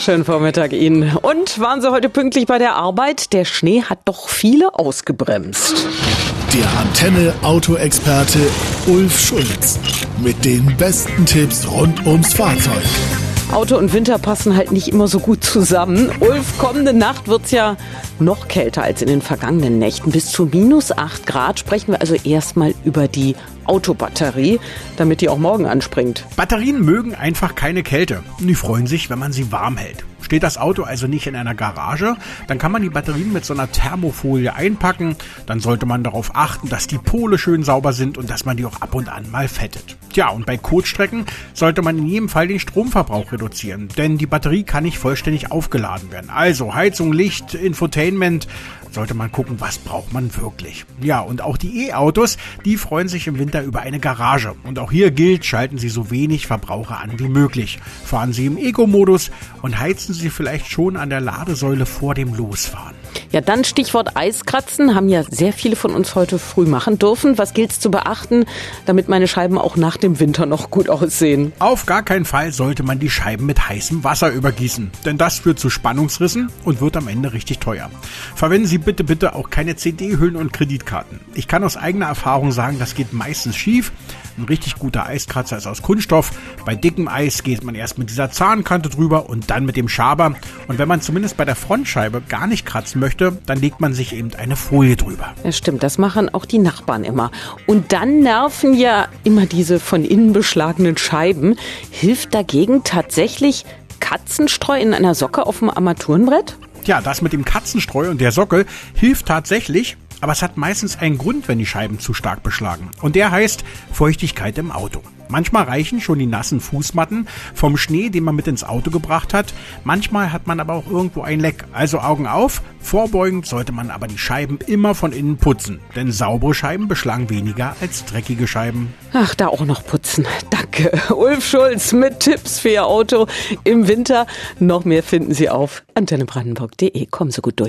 Schönen Vormittag Ihnen. Und waren Sie heute pünktlich bei der Arbeit? Der Schnee hat doch viele ausgebremst. Der Antenne Autoexperte Ulf Schulz mit den besten Tipps rund ums Fahrzeug. Auto und Winter passen halt nicht immer so gut zusammen. Ulf, kommende Nacht wird's ja noch kälter als in den vergangenen Nächten. Bis zu minus 8 Grad sprechen wir also erstmal über die Autobatterie, damit die auch morgen anspringt. Batterien mögen einfach keine Kälte. Die freuen sich, wenn man sie warm hält. Steht das Auto also nicht in einer Garage, dann kann man die Batterien mit so einer Thermofolie einpacken. Dann sollte man darauf achten, dass die Pole schön sauber sind und dass man die auch ab und an mal fettet. Tja, und bei Kurzstrecken sollte man in jedem Fall den Stromverbrauch reduzieren, denn die Batterie kann nicht vollständig aufgeladen werden. Also Heizung, Licht, Infotainment, sollte man gucken, was braucht man wirklich. Ja, und auch die E-Autos, die freuen sich im Winter über eine Garage. Und auch hier gilt, schalten Sie so wenig Verbraucher an wie möglich. Fahren Sie im Eco-Modus und heizen Sie vielleicht schon an der Ladesäule vor dem Losfahren. Ja, dann Stichwort Eiskratzen, haben ja sehr viele von uns heute früh machen dürfen. Was gilt es zu beachten, damit meine Scheiben auch nach dem Winter noch gut aussehen? Auf gar keinen Fall sollte man die Scheiben mit heißem Wasser übergießen, denn das führt zu Spannungsrissen und wird am Ende richtig teuer. Verwenden Sie bitte, bitte auch keine CD-Hüllen und Kreditkarten. Ich kann aus eigener Erfahrung sagen, das geht meistens schief. Ein richtig guter Eiskratzer ist aus Kunststoff. Bei dickem Eis geht man erst mit dieser Zahnkante drüber und dann mit dem Schaber. Und wenn man zumindest bei der Frontscheibe gar nicht kratzen möchte, dann legt man sich eben eine Folie drüber. Ja, stimmt, das machen auch die Nachbarn immer. Und dann nerven ja immer diese von innen beschlagenen Scheiben. Hilft dagegen tatsächlich Katzenstreu in einer Socke auf dem Armaturenbrett? Ja, das mit dem Katzenstreu und der Socke hilft tatsächlich, aber es hat meistens einen Grund, wenn die Scheiben zu stark beschlagen. Und der heißt Feuchtigkeit im Auto. Manchmal reichen schon die nassen Fußmatten vom Schnee, den man mit ins Auto gebracht hat. Manchmal hat man aber auch irgendwo ein Leck. Also Augen auf. Vorbeugend sollte man aber die Scheiben immer von innen putzen. Denn saubere Scheiben beschlagen weniger als dreckige Scheiben. Ach, da auch noch putzen. Danke. Ulf Schulz mit Tipps für Ihr Auto im Winter. Noch mehr finden Sie auf antennebrandenburg.de. Kommen Sie gut durch.